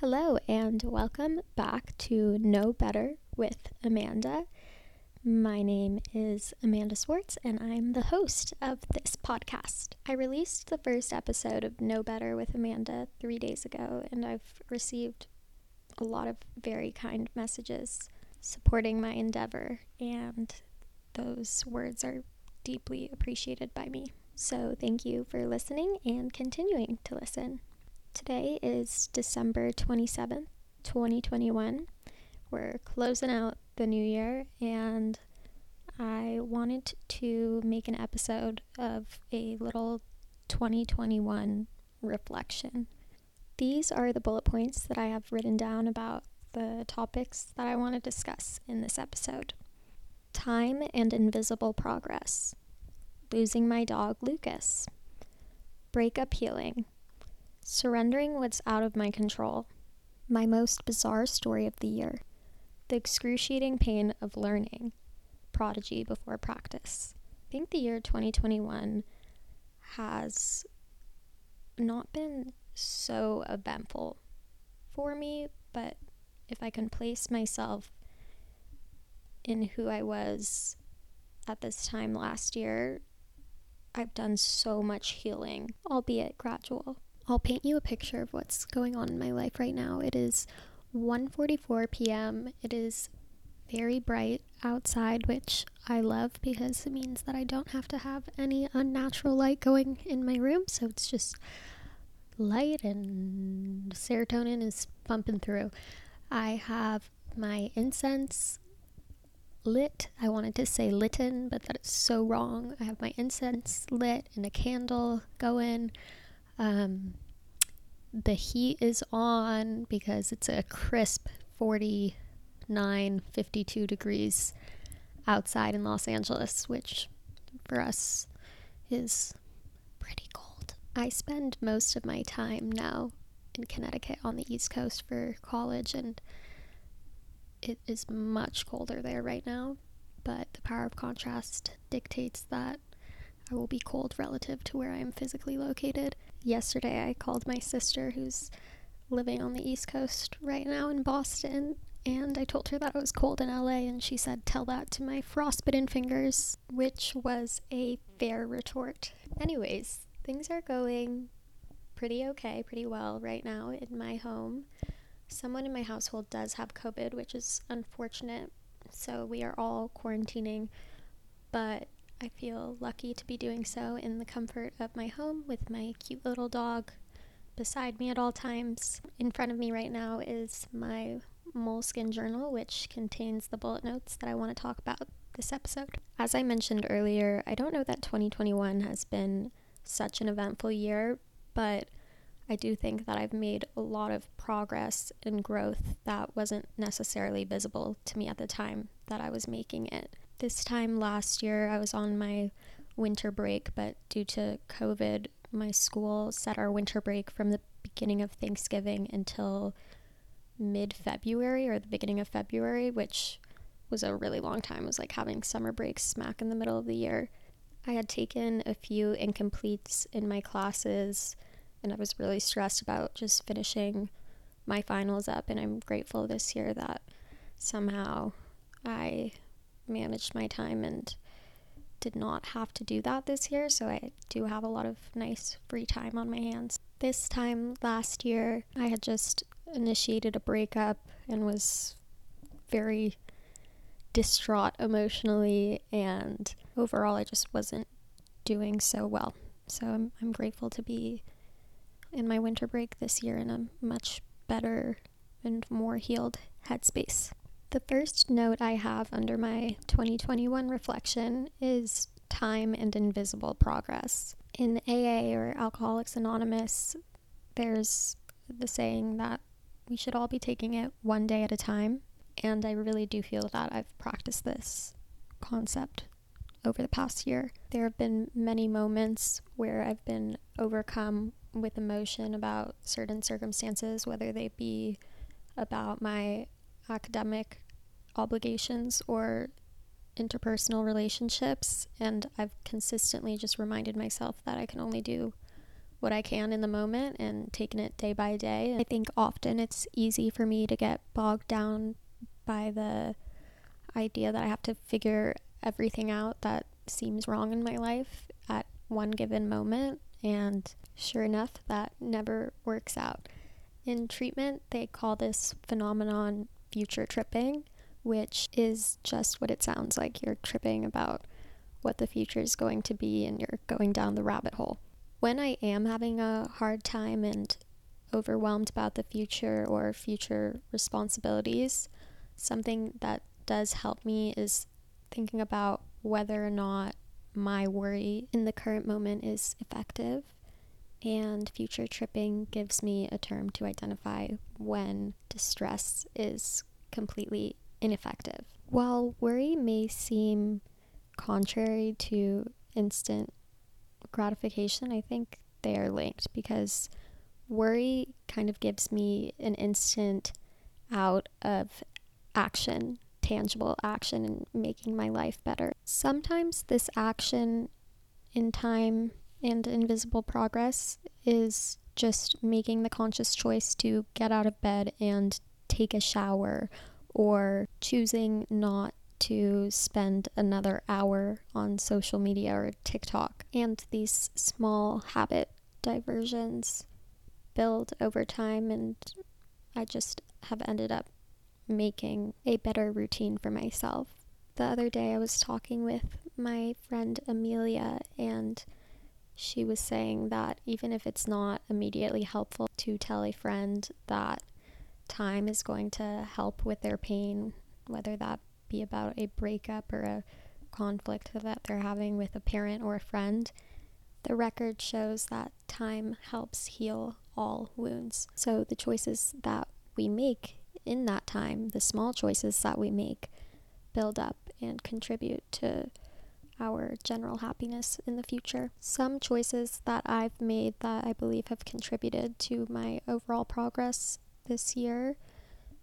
Hello, and welcome back to Know Better with Amanda. My name is Amanda Swartz, and I'm the host of this podcast. I released the first episode of Know Better with Amanda three days ago, and I've received a lot of very kind messages supporting my endeavor, and those words are deeply appreciated by me. So, thank you for listening and continuing to listen. Today is December 27th, 2021. We're closing out the new year, and I wanted to make an episode of a little 2021 reflection. These are the bullet points that I have written down about the topics that I want to discuss in this episode time and invisible progress, losing my dog Lucas, breakup healing Surrendering what's out of my control. My most bizarre story of the year. The excruciating pain of learning. Prodigy before practice. I think the year 2021 has not been so eventful for me, but if I can place myself in who I was at this time last year, I've done so much healing, albeit gradual. I'll paint you a picture of what's going on in my life right now. It is 1:44 p.m. It is very bright outside, which I love because it means that I don't have to have any unnatural light going in my room. So it's just light and serotonin is pumping through. I have my incense lit. I wanted to say litten, but that is so wrong. I have my incense lit and a candle going. Um, the heat is on because it's a crisp 49, 52 degrees outside in Los Angeles, which for us is pretty cold. I spend most of my time now in Connecticut on the East Coast for college, and it is much colder there right now. But the power of contrast dictates that I will be cold relative to where I am physically located. Yesterday, I called my sister, who's living on the East Coast right now in Boston, and I told her that it was cold in LA, and she said, Tell that to my frostbitten fingers, which was a fair retort. Anyways, things are going pretty okay, pretty well right now in my home. Someone in my household does have COVID, which is unfortunate, so we are all quarantining, but I feel lucky to be doing so in the comfort of my home with my cute little dog beside me at all times. In front of me right now is my moleskin journal, which contains the bullet notes that I want to talk about this episode. As I mentioned earlier, I don't know that 2021 has been such an eventful year, but I do think that I've made a lot of progress and growth that wasn't necessarily visible to me at the time that I was making it. This time last year, I was on my winter break, but due to COVID, my school set our winter break from the beginning of Thanksgiving until mid February or the beginning of February, which was a really long time. It was like having summer breaks smack in the middle of the year. I had taken a few incompletes in my classes, and I was really stressed about just finishing my finals up. And I'm grateful this year that somehow I managed my time and did not have to do that this year, so I do have a lot of nice free time on my hands. This time last year, I had just initiated a breakup and was very distraught emotionally, and overall, I just wasn't doing so well. So I'm, I'm grateful to be in my winter break this year in a much better and more healed headspace. The first note I have under my 2021 reflection is time and invisible progress. In AA or Alcoholics Anonymous, there's the saying that we should all be taking it one day at a time. And I really do feel that I've practiced this concept over the past year. There have been many moments where I've been overcome with emotion about certain circumstances, whether they be about my academic obligations or interpersonal relationships. And I've consistently just reminded myself that I can only do what I can in the moment and taking it day by day. I think often it's easy for me to get bogged down by the idea that I have to figure everything out that seems wrong in my life at one given moment. And sure enough, that never works out. In treatment, they call this phenomenon future tripping, which is just what it sounds like. You're tripping about what the future is going to be and you're going down the rabbit hole. When I am having a hard time and overwhelmed about the future or future responsibilities, something that does help me is thinking about whether or not my worry in the current moment is effective. And future tripping gives me a term to identify when distress is completely ineffective. While worry may seem contrary to instant gratification, I think they are linked because worry kind of gives me an instant out of action, tangible action, and making my life better. Sometimes this action in time and invisible progress is just making the conscious choice to get out of bed and take a shower or choosing not to spend another hour on social media or TikTok. And these small habit diversions build over time, and I just have ended up making a better routine for myself. The other day, I was talking with my friend Amelia, and she was saying that even if it's not immediately helpful to tell a friend that time is going to help with their pain, whether that be about a breakup or a conflict that they're having with a parent or a friend, the record shows that time helps heal all wounds. So the choices that we make in that time, the small choices that we make, build up and contribute to our general happiness in the future. Some choices that I've made that I believe have contributed to my overall progress this year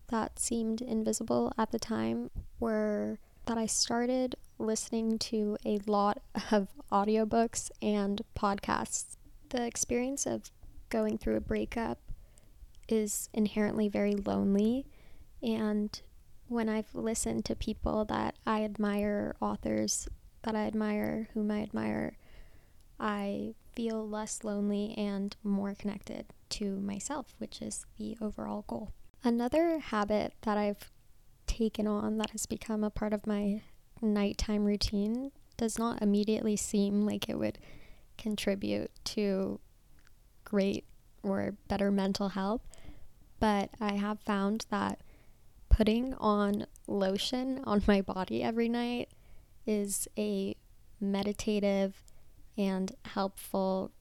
that seemed invisible at the time were that I started listening to a lot of audiobooks and podcasts. The experience of going through a breakup is inherently very lonely. And when I've listened to people that I admire, authors that I admire, whom I admire, I feel less lonely and more connected to myself, which is the overall goal. Another habit that I've taken on that has become a part of my nighttime routine does not immediately seem like it would contribute to great or better mental health, but I have found that putting on lotion on my body every night is a meditative and helpful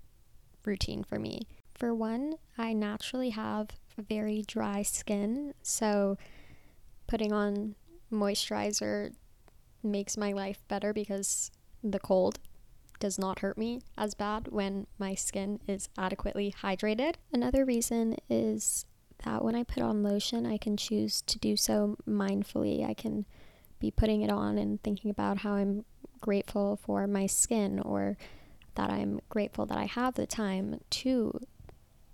routine for me. For one, I naturally have very dry skin, so putting on moisturizer makes my life better because the cold does not hurt me as bad when my skin is adequately hydrated. Another reason is that when I put on lotion, I can choose to do so mindfully. I can be putting it on and thinking about how I'm grateful for my skin or that I'm grateful that I have the time to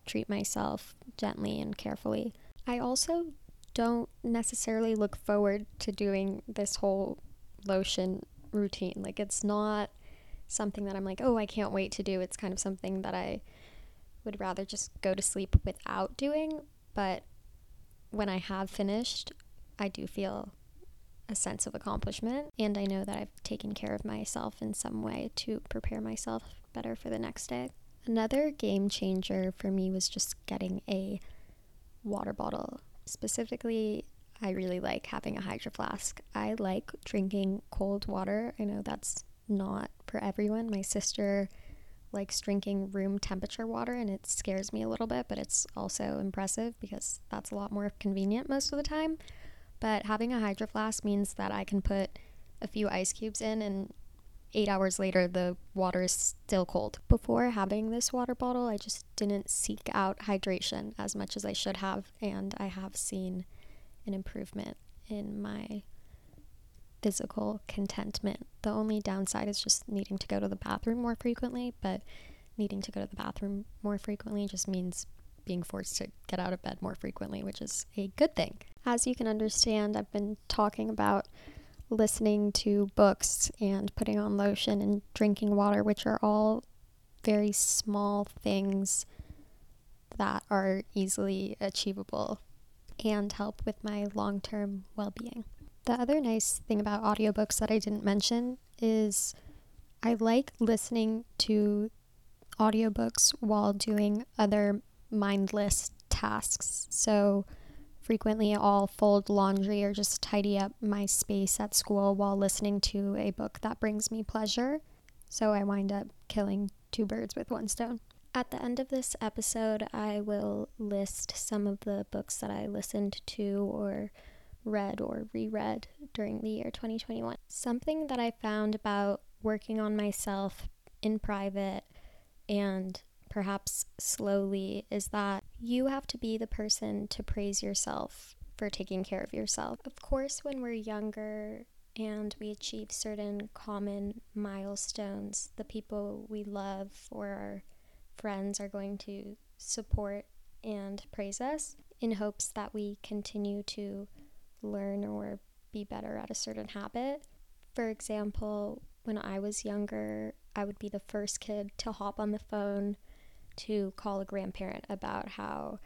treat myself gently and carefully. I also don't necessarily look forward to doing this whole lotion routine. Like, it's not something that I'm like, oh, I can't wait to do. It's kind of something that I would rather just go to sleep without doing. But when I have finished, I do feel a sense of accomplishment. And I know that I've taken care of myself in some way to prepare myself better for the next day. Another game changer for me was just getting a water bottle. Specifically, I really like having a hydro flask. I like drinking cold water. I know that's not for everyone. My sister likes drinking room temperature water and it scares me a little bit, but it's also impressive because that's a lot more convenient most of the time. But having a hydro flask means that I can put a few ice cubes in and eight hours later, the water is still cold. Before having this water bottle, I just didn't seek out hydration as much as I should have, and I have seen an improvement in my physical contentment. The only downside is just needing to go to the bathroom more frequently, but needing to go to the bathroom more frequently just means being forced to get out of bed more frequently, which is a good thing. As you can understand, I've been talking about listening to books and putting on lotion and drinking water, which are all very small things that are easily achievable and help with my long term well being. The other nice thing about audiobooks that I didn't mention is I like listening to audiobooks while doing other mindless tasks. So, frequently I'll fold laundry or just tidy up my space at school while listening to a book that brings me pleasure. So, I wind up killing two birds with one stone. At the end of this episode, I will list some of the books that I listened to or read or reread during the year 2021. Something that I found about working on myself in private and perhaps slowly is that you have to be the person to praise yourself for taking care of yourself. Of course, when we're younger and we achieve certain common milestones, the people we love or our friends are going to support and praise us in hopes that we continue to learn or be better at a certain habit. For example, when I was younger, I would be the first kid to hop on the phone to call a grandparent about how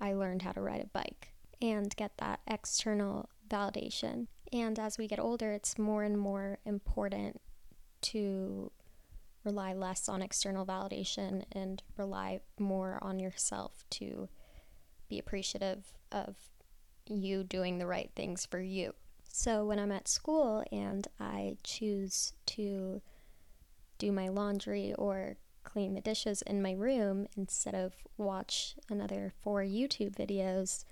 I learned how to ride a bike and get that external validation. And as we get older, it's more and more important to rely less on external validation and rely more on yourself to be appreciative of you doing the right things for you. So when I'm at school and I choose to do my laundry or clean the dishes in my room instead of watch another four YouTube videos,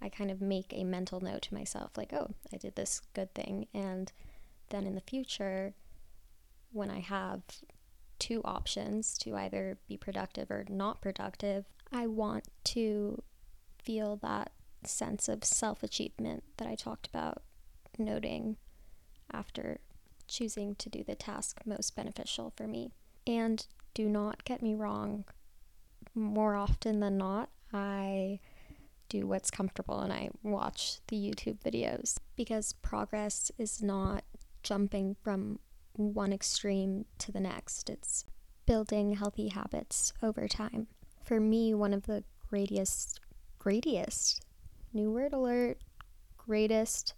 I kind of make a mental note to myself like, oh, I did this good thing. And then in the future, when I have two options to either be productive or not productive, I want to feel that sense of self achievement that I talked about noting after choosing to do the task most beneficial for me. And do not get me wrong, more often than not, I do what's comfortable and I watch the YouTube videos because progress is not jumping from one extreme to the next. It's building healthy habits over time. For me, one of the greatest, greatest, new word alert, greatest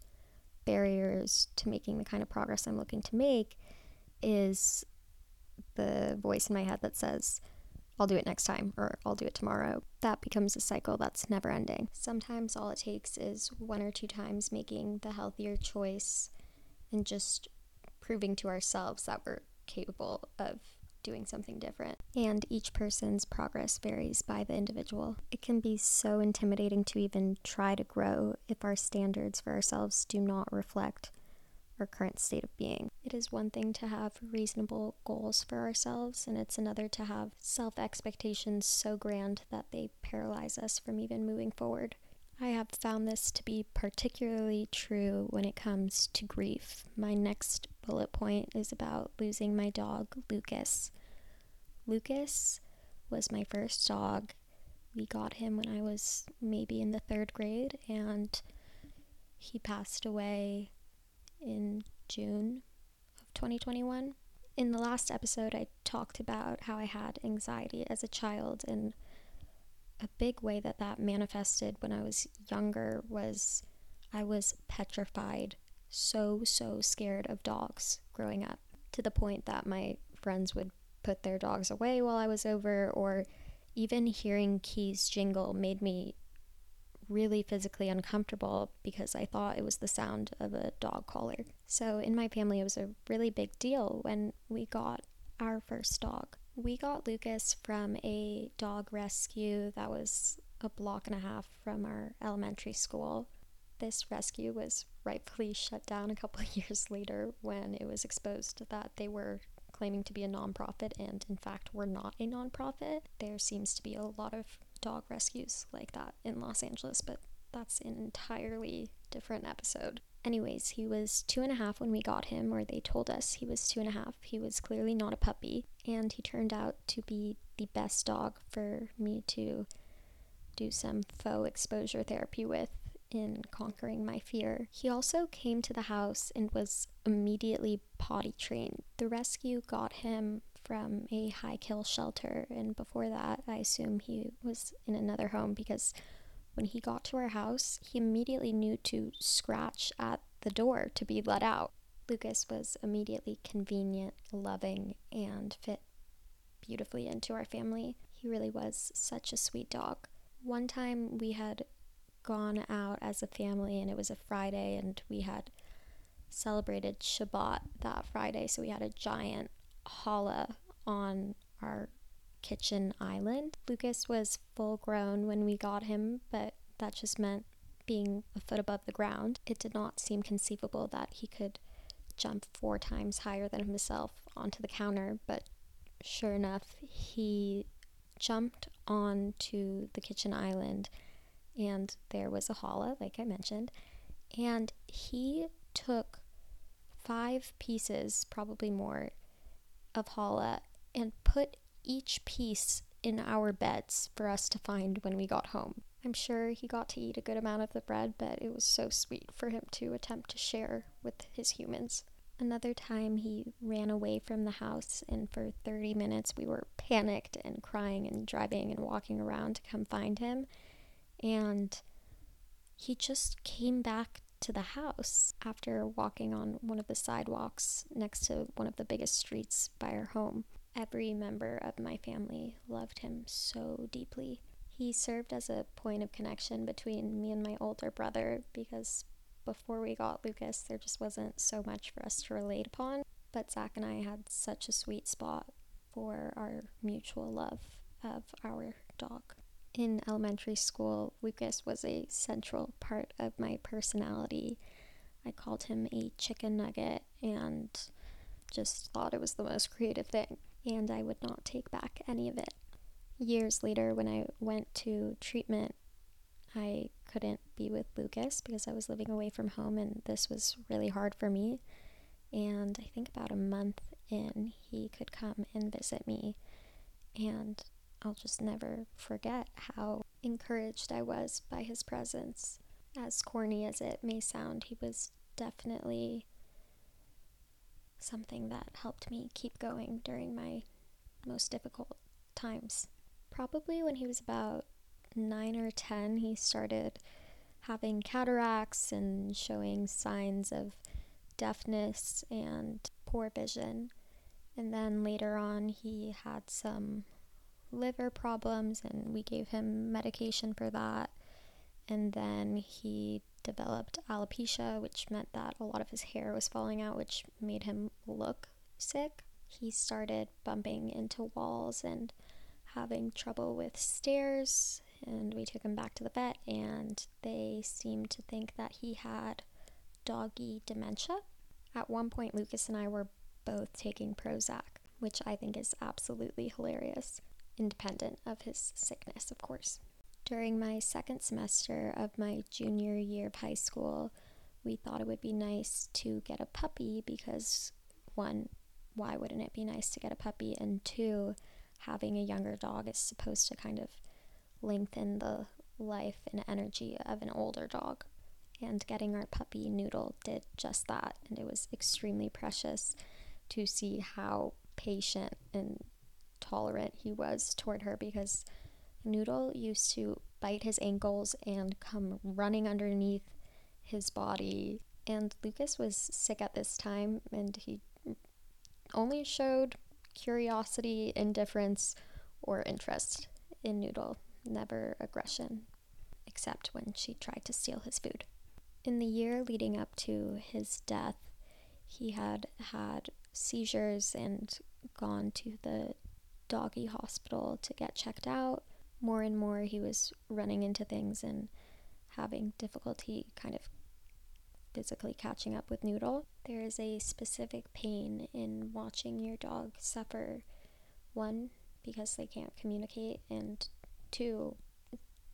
barriers to making the kind of progress I'm looking to make is the voice in my head that says, I'll do it next time or I'll do it tomorrow. That becomes a cycle that's never ending. Sometimes all it takes is one or two times making the healthier choice and just proving to ourselves that we're capable of doing something different. And each person's progress varies by the individual. It can be so intimidating to even try to grow if our standards for ourselves do not reflect our current state of being. It is one thing to have reasonable goals for ourselves, and it's another to have self expectations so grand that they paralyze us from even moving forward. I have found this to be particularly true when it comes to grief. My next bullet point is about losing my dog, Lucas. Lucas was my first dog. We got him when I was maybe in the third grade, and he passed away in June of 2021. In the last episode, I talked about how I had anxiety as a child and a big way that that manifested when I was younger was I was petrified, so, so scared of dogs growing up, to the point that my friends would put their dogs away while I was over, or even hearing keys jingle made me really physically uncomfortable because I thought it was the sound of a dog collar. So, in my family, it was a really big deal when we got our first dog. We got Lucas from a dog rescue that was a block and a half from our elementary school. This rescue was rightfully shut down a couple years later when it was exposed that they were claiming to be a nonprofit and, in fact, were not a nonprofit. There seems to be a lot of dog rescues like that in Los Angeles, but that's an entirely different episode. Anyways, he was two and a half when we got him, or they told us he was two and a half. He was clearly not a puppy, and he turned out to be the best dog for me to do some faux exposure therapy with in conquering my fear. He also came to the house and was immediately potty trained. The rescue got him from a high kill shelter, and before that, I assume he was in another home because when he got to our house, he immediately knew to scratch at the door to be let out. Lucas was immediately convenient, loving, and fit beautifully into our family. He really was such a sweet dog. One time we had gone out as a family and it was a Friday and we had celebrated Shabbat that Friday, so we had a giant challah on our kitchen island. Lucas was full grown when we got him, but that just meant being a foot above the ground. It did not seem conceivable that he could jump four times higher than himself onto the counter, but sure enough, he jumped onto the kitchen island and there was a challah, like I mentioned, and he took five pieces, probably more, of challah and put each piece in our beds for us to find when we got home. I'm sure he got to eat a good amount of the bread, but it was so sweet for him to attempt to share with his humans. Another time he ran away from the house, and for 30 minutes we were panicked and crying and driving and walking around to come find him. And he just came back to the house after walking on one of the sidewalks next to one of the biggest streets by our home. Every member of my family loved him so deeply. He served as a point of connection between me and my older brother because before we got Lucas, there just wasn't so much for us to relate upon. But Zach and I had such a sweet spot for our mutual love of our dog. In elementary school, Lucas was a central part of my personality. I called him a chicken nugget and just thought it was the most creative thing, and I would not take back any of it. Years later, when I went to treatment, I couldn't be with Lucas because I was living away from home, and this was really hard for me. And I think about a month in, he could come and visit me, and I'll just never forget how encouraged I was by his presence. As corny as it may sound, he was definitely something that helped me keep going during my most difficult times. Probably when he was about nine or ten, he started having cataracts and showing signs of deafness and poor vision. And then later on, he had some liver problems, and we gave him medication for that. And then he developed alopecia, which meant that a lot of his hair was falling out, which made him look sick. He started bumping into walls and having trouble with stairs, and we took him back to the vet, and they seemed to think that he had doggy dementia. At one point, Lucas and I were both taking Prozac, which I think is absolutely hilarious independent of his sickness, of course. During my second semester of my junior year of high school, we thought it would be nice to get a puppy because, one, why wouldn't it be nice to get a puppy? And two, having a younger dog is supposed to kind of lengthen the life and energy of an older dog. And getting our puppy Noodle did just that, and it was extremely precious to see how patient and tolerant he was toward her because Noodle used to bite his ankles and come running underneath his body. And Lucas was sick at this time and he only showed curiosity, indifference, or interest in Noodle, never aggression, except when she tried to steal his food. In the year leading up to his death, he had had seizures and gone to the doggy hospital to get checked out. More and more, he was running into things and having difficulty kind of physically catching up with Noodle. There is a specific pain in watching your dog suffer. One, because they can't communicate, and two,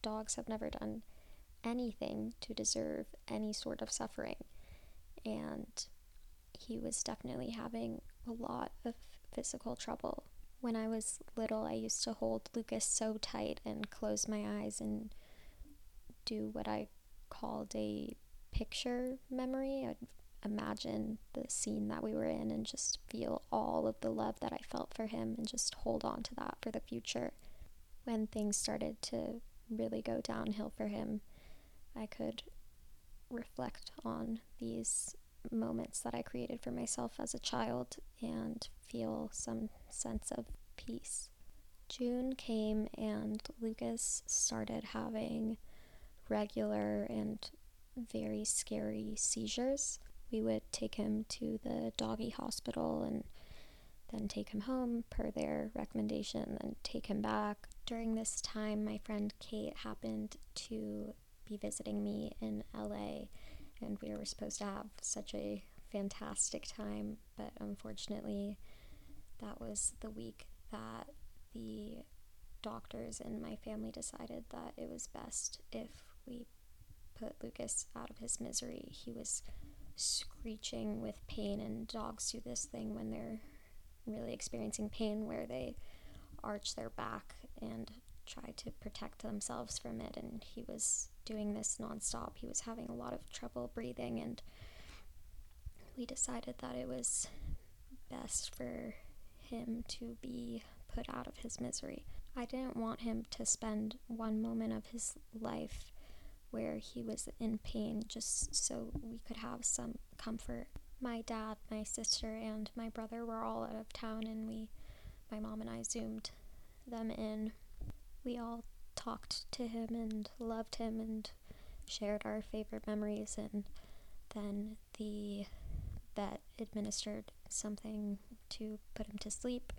dogs have never done anything to deserve any sort of suffering. and he was definitely having a lot of physical trouble. When I was little, I used to hold Lucas so tight and close my eyes and do what I called a picture memory. I'd imagine the scene that we were in and just feel all of the love that I felt for him and just hold on to that for the future. When things started to really go downhill for him, I could reflect on these moments that I created for myself as a child and feel some sense of peace. June came and Lucas started having regular and very scary seizures. We would take him to the doggy hospital and then take him home per their recommendation, then take him back. During this time, my friend Kate happened to be visiting me in LA, and we were supposed to have such a fantastic time, but unfortunately, that was the week that the doctors and my family decided that it was best if we put Lucas out of his misery. He was screeching with pain, and dogs do this thing when they're really experiencing pain where they arch their back and try to protect themselves from it. And he was doing this nonstop. He was having a lot of trouble breathing, and we decided that it was best for him to be put out of his misery. I didn't want him to spend one moment of his life where he was in pain just so we could have some comfort. My dad, my sister, and my brother were all out of town, and we, my mom and I, zoomed them in. We all talked to him and loved him and shared our favorite memories, and then the vet administered something to put him to sleep,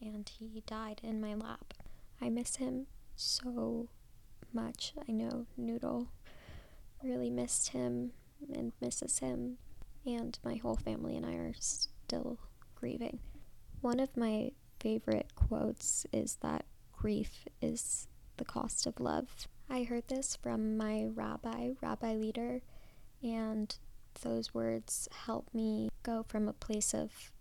and he died in my lap. I miss him so much. I know Noodle really missed him and misses him, and my whole family and I are still grieving. One of my favorite quotes is that grief is the cost of love. I heard this from my rabbi, Rabbi Leader, and those words help me go from a place of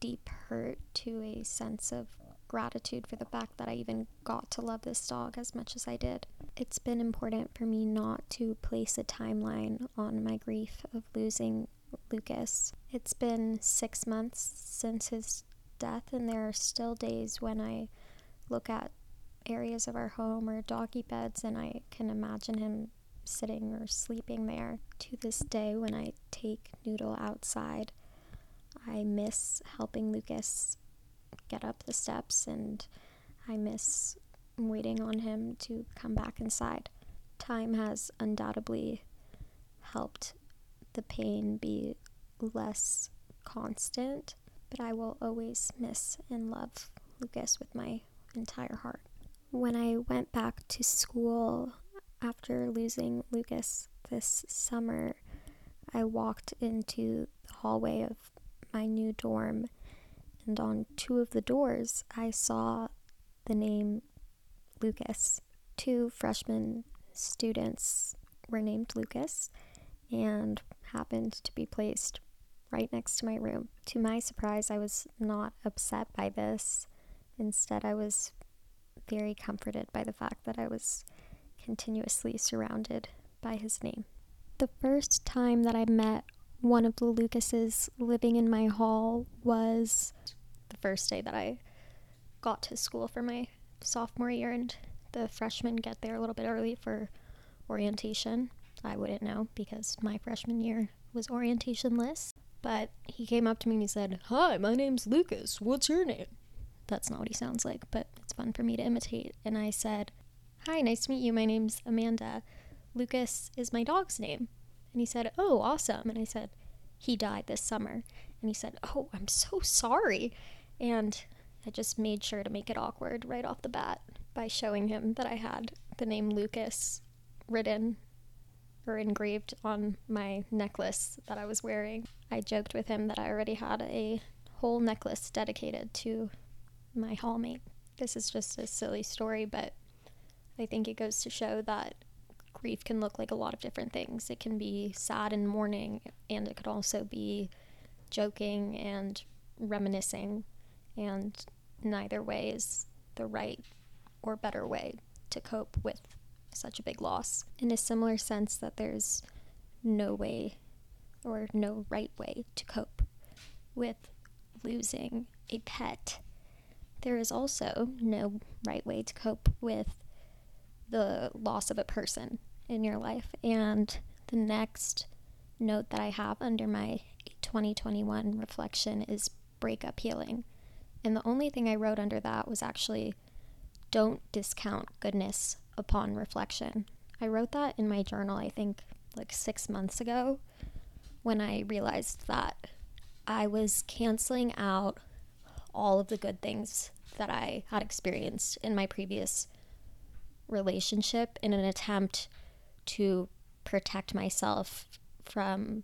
deep hurt to a sense of gratitude for the fact that I even got to love this dog as much as I did. It's been important for me not to place a timeline on my grief of losing Lucas. It's been six months since his death, and there are still days when I look at areas of our home or doggy beds and I can imagine him sitting or sleeping there. To this day, when I take Noodle outside, I miss helping Lucas get up the steps and I miss waiting on him to come back inside. Time has undoubtedly helped the pain be less constant, but I will always miss and love Lucas with my entire heart. When I went back to school after losing Lucas this summer, I walked into the hallway of my new dorm and on two of the doors, I saw the name Lucas. Two freshman students were named Lucas and happened to be placed right next to my room. To my surprise, I was not upset by this. Instead, I was very comforted by the fact that I was continuously surrounded by his name. The first time that I met one of the Lucases living in my hall was the first day that I got to school for my sophomore year, and the freshmen get there a little bit early for orientation. I wouldn't know because my freshman year was orientationless. But he came up to me and he said, Hi, my name's Lucas. What's your name? That's not what he sounds like, but it's fun for me to imitate. And I said, Hi, nice to meet you. My name's Amanda. Lucas is my dog's name. And he said, Oh, awesome. And I said, He died this summer. And he said, Oh, I'm so sorry. And I just made sure to make it awkward right off the bat by showing him that I had the name Lucas written or engraved on my necklace that I was wearing. I joked with him that I already had a whole necklace dedicated to my hallmate. This is just a silly story, but I think it goes to show that grief can look like a lot of different things. It can be sad and mourning, and it could also be joking and reminiscing, and neither way is the right or better way to cope with such a big loss. In a similar sense, that there's no way or no right way to cope with losing a pet. There is also no right way to cope with the loss of a person in your life. And the next note that I have under my 2021 reflection is breakup healing. And the only thing I wrote under that was actually don't discount goodness upon reflection. I wrote that in my journal, I think like six months ago, when I realized that I was canceling out all of the good things that I had experienced in my previous relationship in an attempt to protect myself from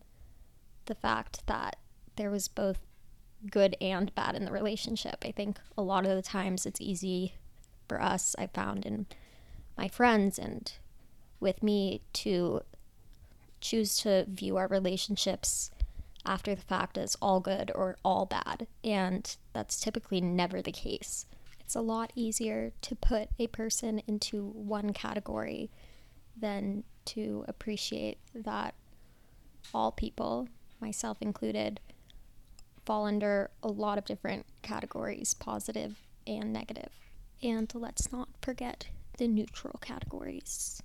the fact that there was both good and bad in the relationship. I think a lot of the times it's easy for us, I found in my friends and with me to choose to view our relationships after the fact as all good or all bad. And that's typically never the case. It's a lot easier to put a person into one category than to appreciate that all people, myself included, fall under a lot of different categories, positive and negative. And let's not forget the neutral categories.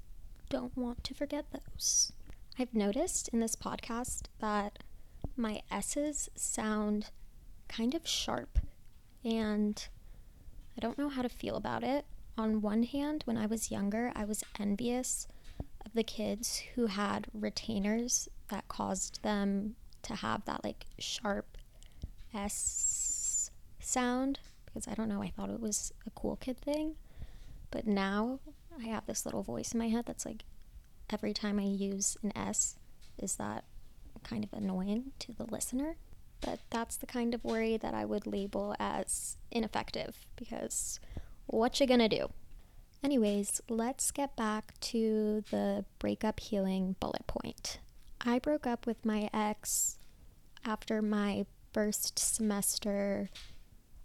Don't want to forget those. I've noticed in this podcast that my S's sound kind of sharp, and I don't know how to feel about it. On one hand, when I was younger, I was envious of the kids who had retainers that caused them to have that like sharp S sound because I don't know, I thought it was a cool kid thing. But now I have this little voice in my head that's like every time I use an S, is that kind of annoying to the listener? But that's the kind of worry that I would label as ineffective because what you gonna do? Anyways, let's get back to the breakup healing bullet point. I broke up with my ex after my first semester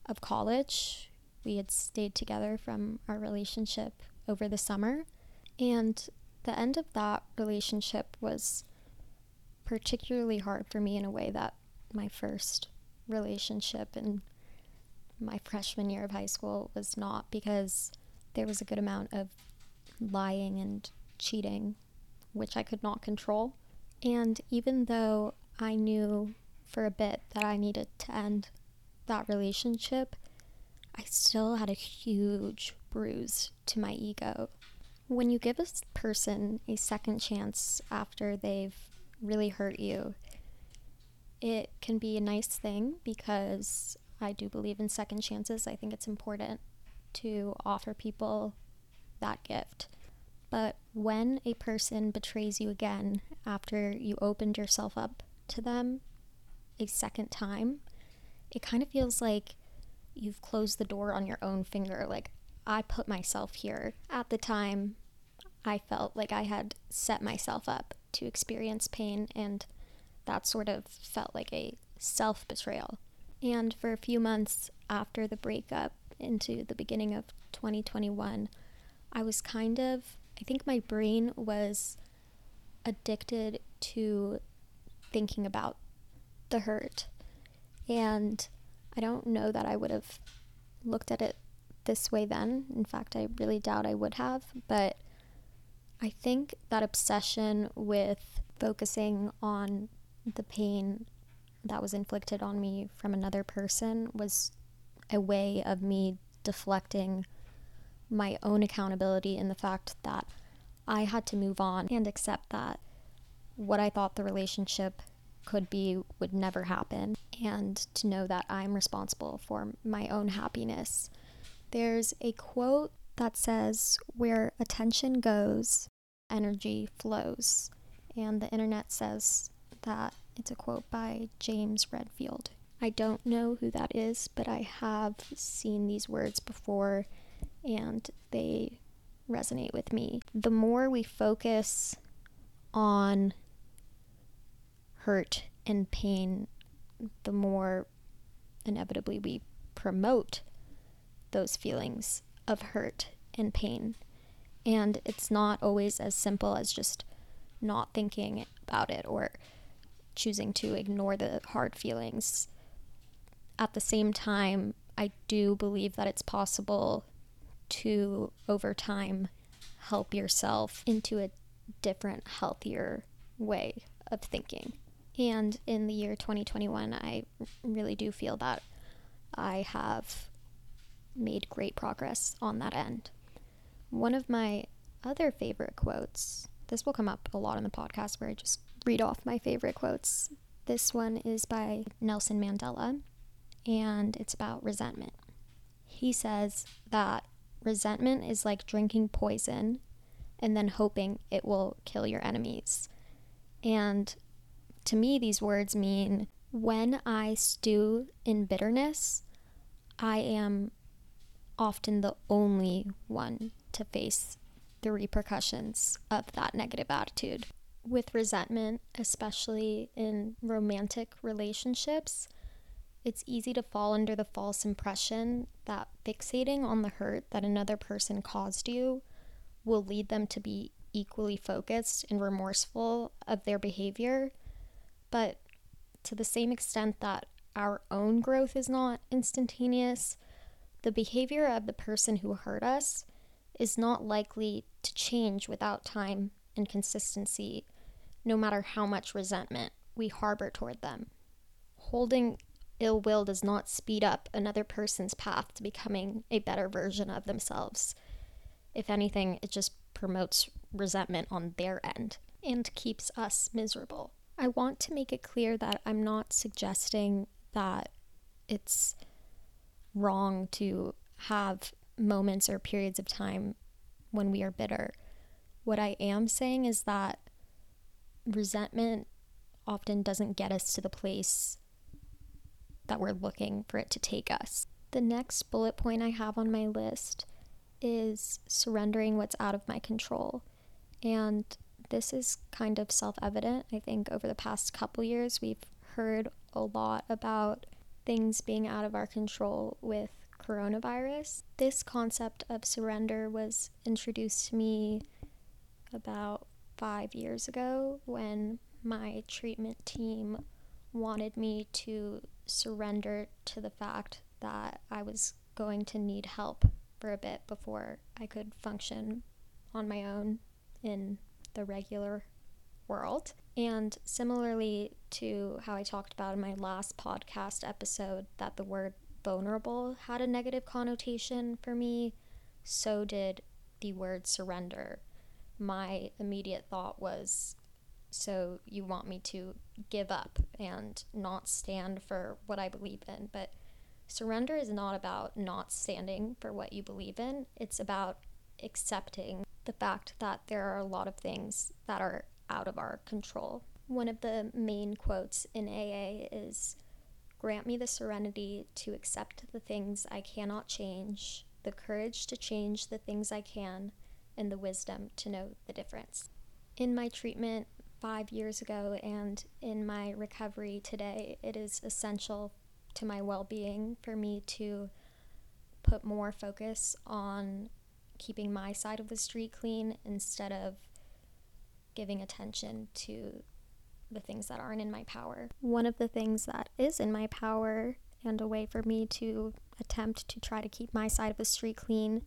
of college. We had stayed together from our relationship over the summer. And the end of that relationship was particularly hard for me in a way that my first relationship in my freshman year of high school was not because there was a good amount of lying and cheating, which I could not control. And even though I knew for a bit that I needed to end that relationship, I still had a huge bruise to my ego. When you give a person a second chance after they've really hurt you, it can be a nice thing because I do believe in second chances. I think it's important to offer people that gift. But when a person betrays you again after you opened yourself up to them a second time, it kind of feels like you've closed the door on your own finger. Like, I put myself here. At the time, I felt like I had set myself up to experience pain, and that sort of felt like a self betrayal. And for a few months after the breakup, into the beginning of 2021, I was kind of, I think my brain was addicted to thinking about the hurt and I don't know that I would have looked at it this way then. In fact, I really doubt I would have. But I think that obsession with focusing on the pain that was inflicted on me from another person was a way of me deflecting my own accountability in the fact that I had to move on and accept that what I thought the relationship could be would never happen, and to know that I'm responsible for my own happiness. There's a quote that says, Where attention goes, energy flows. And the internet says that it's a quote by James Redfield. I don't know who that is, but I have seen these words before, and they resonate with me. The more we focus on hurt and pain, the more inevitably we promote those feelings of hurt and pain. And it's not always as simple as just not thinking about it or choosing to ignore the hard feelings. At the same time, I do believe that it's possible to, over time, help yourself into a different, healthier way of thinking. And in the year 2021, I really do feel that I have made great progress on that end. One of my other favorite quotes, this will come up a lot in the podcast where I just read off my favorite quotes. This one is by Nelson Mandela, and it's about resentment. He says that resentment is like drinking poison and then hoping it will kill your enemies. And to me, these words mean when I stew in bitterness, I am often the only one to face the repercussions of that negative attitude. With resentment, especially in romantic relationships, it's easy to fall under the false impression that fixating on the hurt that another person caused you will lead them to be equally focused and remorseful of their behavior. But to the same extent that our own growth is not instantaneous, the behavior of the person who hurt us is not likely to change without time and consistency, no matter how much resentment we harbor toward them. Holding ill will does not speed up another person's path to becoming a better version of themselves. If anything, it just promotes resentment on their end and keeps us miserable. I want to make it clear that I'm not suggesting that it's wrong to have moments or periods of time when we are bitter. What I am saying is that resentment often doesn't get us to the place that we're looking for it to take us. The next bullet point I have on my list is surrendering what's out of my control. And this is kind of self evident. I think over the past couple years, we've heard a lot about things being out of our control with coronavirus. This concept of surrender was introduced to me about five years ago when my treatment team wanted me to surrender to the fact that I was going to need help for a bit before I could function on my own in the regular world. And similarly to how I talked about in my last podcast episode, that the word vulnerable had a negative connotation for me, so did the word surrender. My immediate thought was so you want me to give up and not stand for what I believe in. But surrender is not about not standing for what you believe in, it's about accepting the fact that there are a lot of things that are out of our control. One of the main quotes in AA is Grant me the serenity to accept the things I cannot change, the courage to change the things I can, and the wisdom to know the difference. In my treatment five years ago and in my recovery today, it is essential to my well being for me to put more focus on keeping my side of the street clean instead of giving attention to the things that aren't in my power. One of the things that is in my power and a way for me to attempt to try to keep my side of the street clean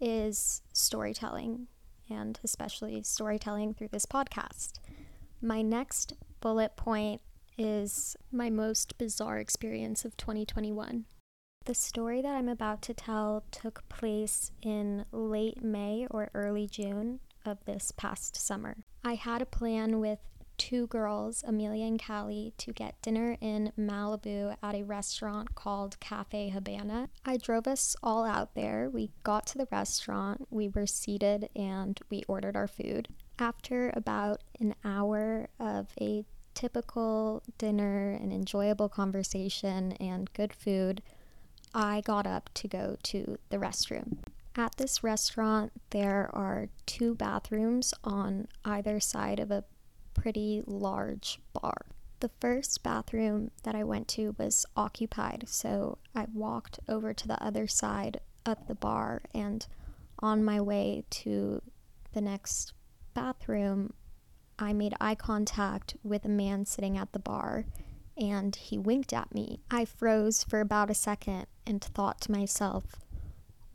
is storytelling, and especially storytelling through this podcast. My next bullet point is my most bizarre experience of 2021. The story that I'm about to tell took place in late May or early June of this past summer. I had a plan with two girls, Amelia and Callie, to get dinner in Malibu at a restaurant called Cafe Habana. I drove us all out there. We got to the restaurant, we were seated, and we ordered our food. After about an hour of a typical dinner an enjoyable conversation and good food, I got up to go to the restroom. At this restaurant, there are two bathrooms on either side of a pretty large bar. The first bathroom that I went to was occupied, so I walked over to the other side of the bar and on my way to the next bathroom, I made eye contact with a man sitting at the bar and he winked at me. I froze for about a second and thought to myself,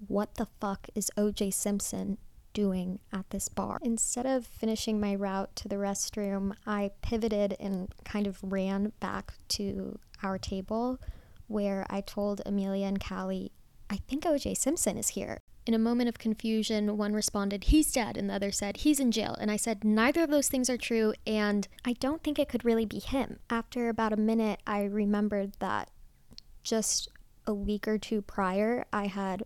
what the fuck is OJ Simpson doing at this bar? Instead of finishing my route to the restroom, I pivoted and kind of ran back to our table where I told Amelia and Callie, I think OJ Simpson is here. In a moment of confusion, one responded, He's dead, and the other said, He's in jail. And I said, Neither of those things are true, and I don't think it could really be him. After about a minute, I remembered that just a week or two prior, I had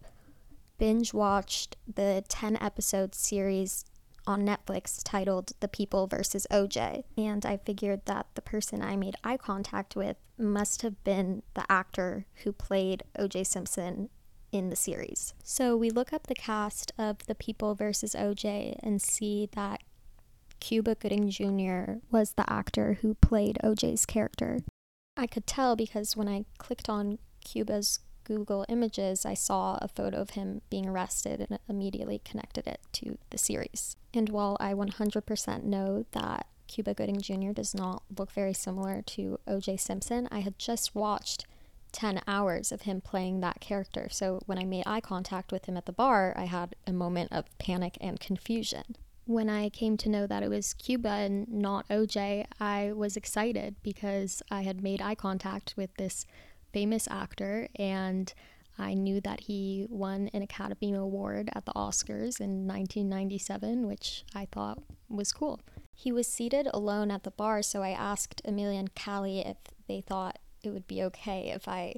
binge watched the 10 episode series on Netflix titled The People versus OJ. And I figured that the person I made eye contact with must have been the actor who played OJ Simpson in the series. So we look up the cast of The People versus OJ and see that Cuba Gooding Jr. was the actor who played OJ's character. I could tell because when I clicked on Cuba's Google Images, I saw a photo of him being arrested and immediately connected it to the series. And while I 100% know that Cuba Gooding Jr. does not look very similar to OJ Simpson, I had just watched 10 hours of him playing that character. So when I made eye contact with him at the bar, I had a moment of panic and confusion. When I came to know that it was Cuba and not OJ, I was excited because I had made eye contact with this famous actor and I knew that he won an Academy Award at the Oscars in 1997, which I thought was cool. He was seated alone at the bar, so I asked Amelia and Callie if they thought it would be okay if I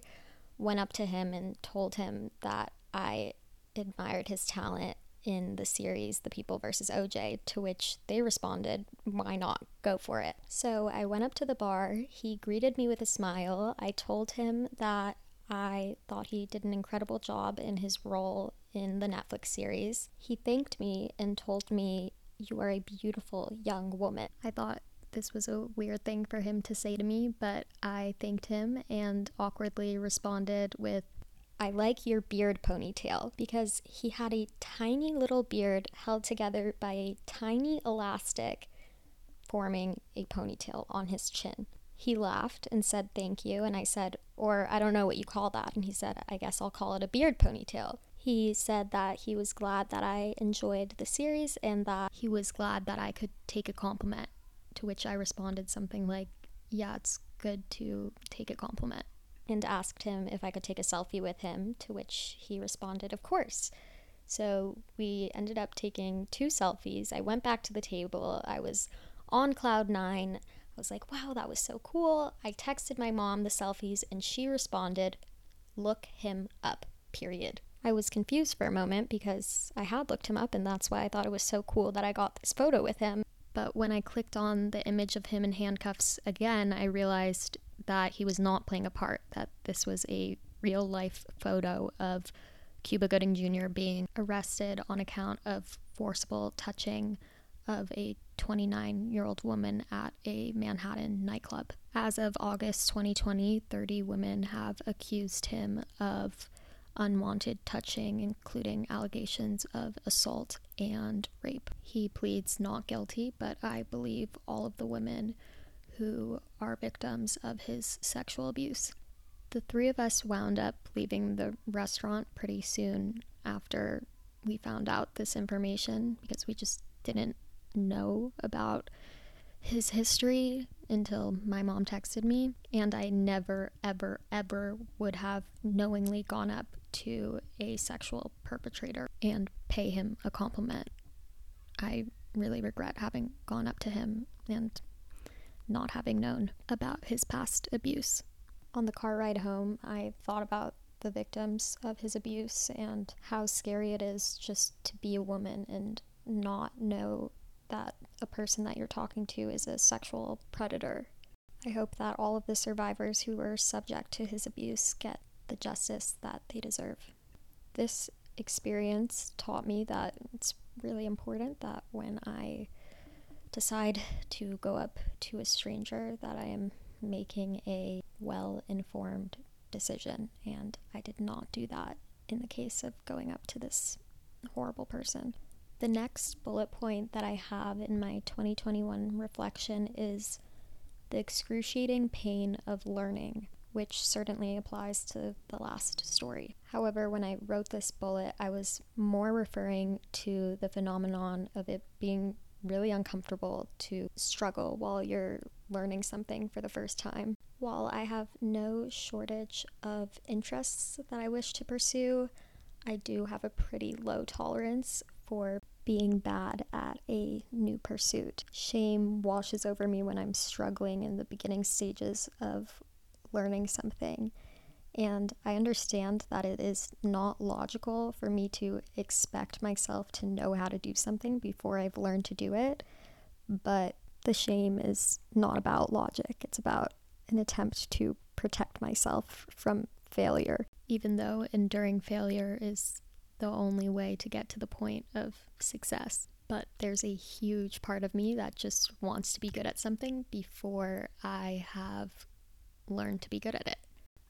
went up to him and told him that I admired his talent in the series The People versus OJ, to which they responded, Why not? Go for it. So I went up to the bar. He greeted me with a smile. I told him that I thought he did an incredible job in his role in the Netflix series. He thanked me and told me, You are a beautiful young woman. I thought this was a weird thing for him to say to me, but I thanked him and awkwardly responded with, I like your beard ponytail because he had a tiny little beard held together by a tiny elastic forming a ponytail on his chin. He laughed and said thank you, and I said, or I don't know what you call that. And he said, I guess I'll call it a beard ponytail. He said that he was glad that I enjoyed the series and that he was glad that I could take a compliment to which I responded something like, Yeah, it's good to take a compliment, and asked him if I could take a selfie with him, to which he responded, Of course. So we ended up taking two selfies. I went back to the table. I was on cloud nine. I was like, wow, that was so cool. I texted my mom the selfies and she responded, look him up, period. I was confused for a moment because I had looked him up and that's why I thought it was so cool that I got this photo with him. But when I clicked on the image of him in handcuffs again, I realized that he was not playing a part, that this was a real life photo of Cuba Gooding Jr. being arrested on account of forcible touching of a 29 year old woman at a Manhattan nightclub. As of August 2020, 30 women have accused him of unwanted touching, including allegations of assault and rape. He pleads not guilty, but I believe all of the women who are victims of his sexual abuse. The three of us wound up leaving the restaurant pretty soon after we found out this information because we just didn't know about his history until my mom texted me, and I never, ever, ever would have knowingly gone up to a sexual perpetrator and pay him a compliment. I really regret having gone up to him and not having known about his past abuse. On the car ride home, I thought about the victims of his abuse and how scary it is just to be a woman and not know that a person that you're talking to is a sexual predator. I hope that all of the survivors who were subject to his abuse get the justice that they deserve. This experience taught me that it's really important that when I decide to go up to a stranger that I am making a well-informed decision and I did not do that in the case of going up to this horrible person. The next bullet point that I have in my 2021 reflection is the excruciating pain of learning, which certainly applies to the last story. However, when I wrote this bullet, I was more referring to the phenomenon of it being really uncomfortable to struggle while you're learning something for the first time. While I have no shortage of interests that I wish to pursue, I do have a pretty low tolerance for being bad at a new pursuit. Shame washes over me when I'm struggling in the beginning stages of learning something. And I understand that it is not logical for me to expect myself to know how to do something before I've learned to do it. But the shame is not about logic, it's about an attempt to protect myself from failure, even though enduring failure is the only way to get to the point of success. But there's a huge part of me that just wants to be good at something before I have learned to be good at it.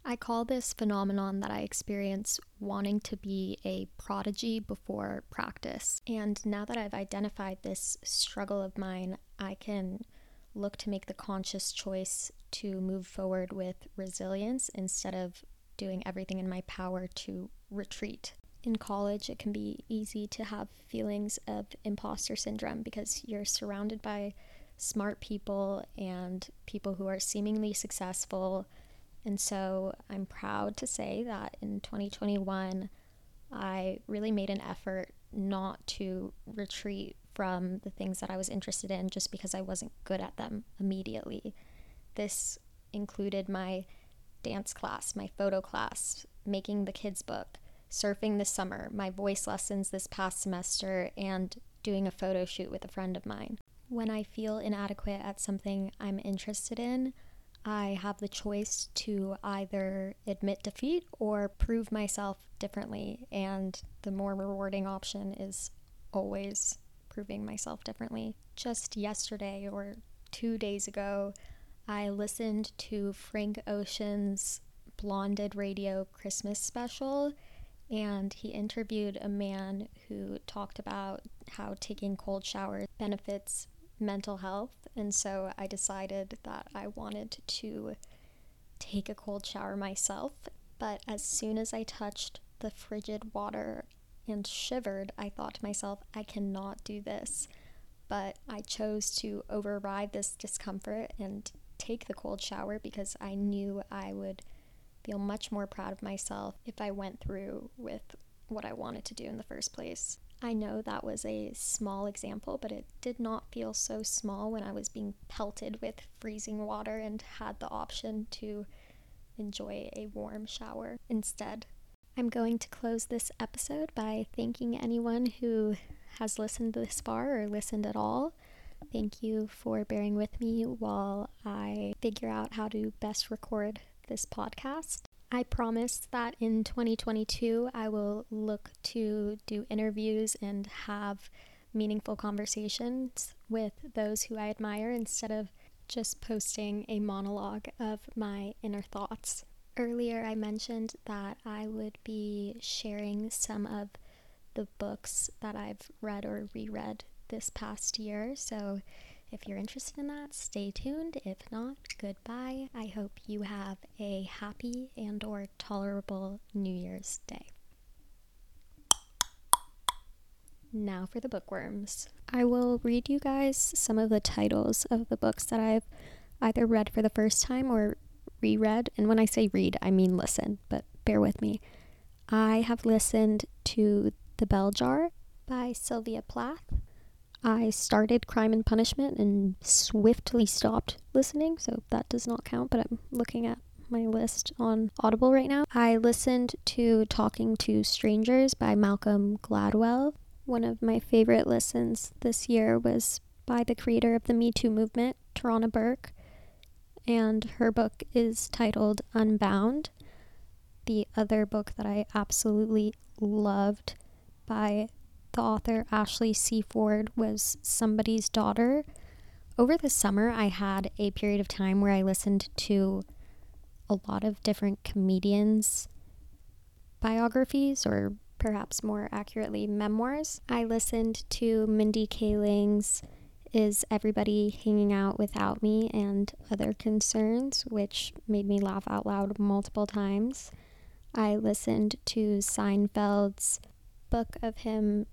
I call this phenomenon that I experience wanting to be a prodigy before practice. And now that I've identified this struggle of mine, I can look to make the conscious choice to move forward with resilience instead of doing everything in my power to retreat. In college, it can be easy to have feelings of imposter syndrome because you're surrounded by smart people and people who are seemingly successful and so I'm proud to say that in 2021, I really made an effort not to retreat from the things that I was interested in just because I wasn't good at them immediately. This included my dance class, my photo class, making the kids' book, surfing this summer, my voice lessons this past semester, and doing a photo shoot with a friend of mine. When I feel inadequate at something I'm interested in, I have the choice to either admit defeat or prove myself differently. And the more rewarding option is always proving myself differently. Just yesterday or two days ago, I listened to Frank Ocean's Blonded Radio Christmas special, and he interviewed a man who talked about how taking cold showers benefits mental health. And so I decided that I wanted to take a cold shower myself. But as soon as I touched the frigid water and shivered, I thought to myself, I cannot do this. But I chose to override this discomfort and take the cold shower because I knew I would feel much more proud of myself if I went through with what I wanted to do in the first place. I know that was a small example, but it did not feel so small when I was being pelted with freezing water and had the option to enjoy a warm shower instead. I'm going to close this episode by thanking anyone who has listened this far or listened at all. Thank you for bearing with me while I figure out how to best record this podcast. I promise that in 2022 I will look to do interviews and have meaningful conversations with those who I admire instead of just posting a monologue of my inner thoughts. Earlier, I mentioned that I would be sharing some of the books that I've read or reread this past year. So if you're interested in that, stay tuned. If not, goodbye. I hope you have a happy and or tolerable New Year's Day. Now for the bookworms. I will read you guys some of the titles of the books that I've either read for the first time or reread. And when I say read, I mean listen, but bear with me. I have listened to The Bell Jar by Sylvia Plath. I started Crime and Punishment and swiftly stopped listening, so that does not count, but I'm looking at my list on Audible right now. I listened to Talking to Strangers by Malcolm Gladwell. One of my favorite listens this year was by the creator of the Me Too movement, Tarana Burke, and her book is titled Unbound. The other book that I absolutely loved by the author Ashley C. Ford was Somebody's Daughter. Over the summer, I had a period of time where I listened to a lot of different comedians' biographies, or perhaps more accurately, memoirs. I listened to Mindy Kaling's Is Everybody Hanging Out Without Me and Other Concerns, which made me laugh out loud multiple times. I listened to Seinfeld's book of him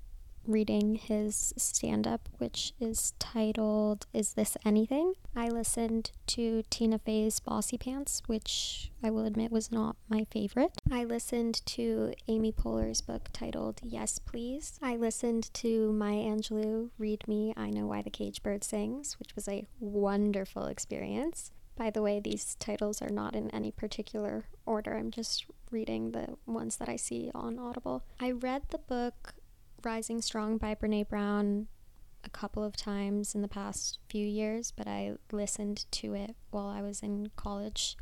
reading his stand up, which is titled Is This Anything? I listened to Tina Fey's Bossypants, which I will admit was not my favorite. I listened to Amy Poehler's book titled Yes Please. I listened to Maya Angelou read me I Know Why the Cage Bird Sings, which was a wonderful experience. By the way, these titles are not in any particular order. I'm just reading the ones that I see on Audible. I read the book Rising Strong by Brene Brown a couple of times in the past few years, but I listened to it while I was in college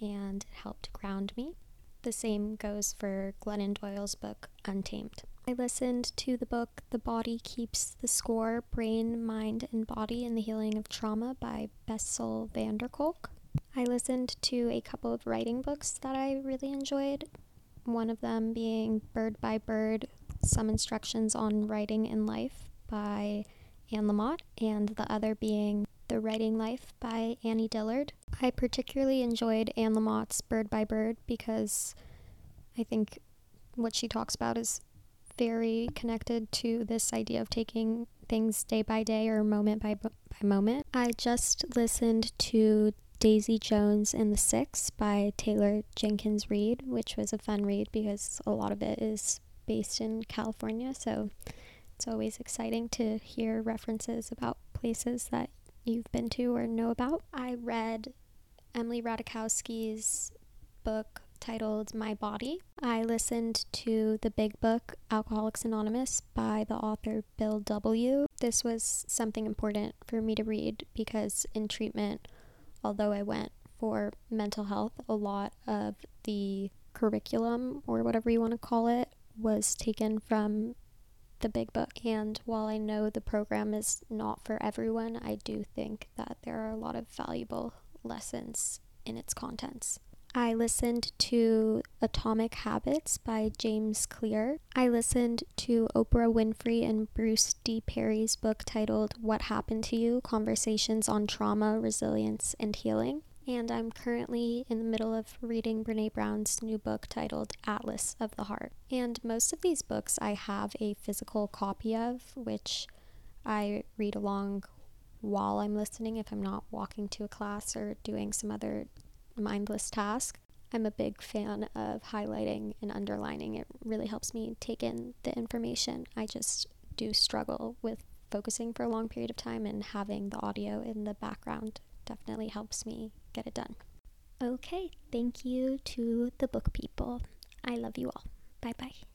and it helped ground me. The same goes for Glennon Doyle's book Untamed. I listened to the book The Body Keeps the Score Brain, Mind, and Body in the Healing of Trauma by Bessel van der Kolk. I listened to a couple of writing books that I really enjoyed, one of them being Bird by Bird some instructions on writing in life by Anne Lamott, and the other being The Writing Life by Annie Dillard. I particularly enjoyed Anne Lamott's Bird by Bird because I think what she talks about is very connected to this idea of taking things day by day or moment by, by moment. I just listened to Daisy Jones and the Six by Taylor Jenkins Reid, which was a fun read because a lot of it is based in California, so it's always exciting to hear references about places that you've been to or know about. I read Emily Ratajkowski's book titled My Body. I listened to the big book Alcoholics Anonymous by the author Bill W. This was something important for me to read because in treatment, although I went for mental health, a lot of the curriculum or whatever you want to call it was taken from the big book. And while I know the program is not for everyone, I do think that there are a lot of valuable lessons in its contents. I listened to Atomic Habits by James Clear. I listened to Oprah Winfrey and Bruce D. Perry's book titled What Happened to You Conversations on Trauma, Resilience, and Healing and I'm currently in the middle of reading Brene Brown's new book titled Atlas of the Heart. And most of these books I have a physical copy of, which I read along while I'm listening if I'm not walking to a class or doing some other mindless task. I'm a big fan of highlighting and underlining. It really helps me take in the information. I just do struggle with focusing for a long period of time, and having the audio in the background definitely helps me get it done. Okay, thank you to the book people. I love you all. Bye bye.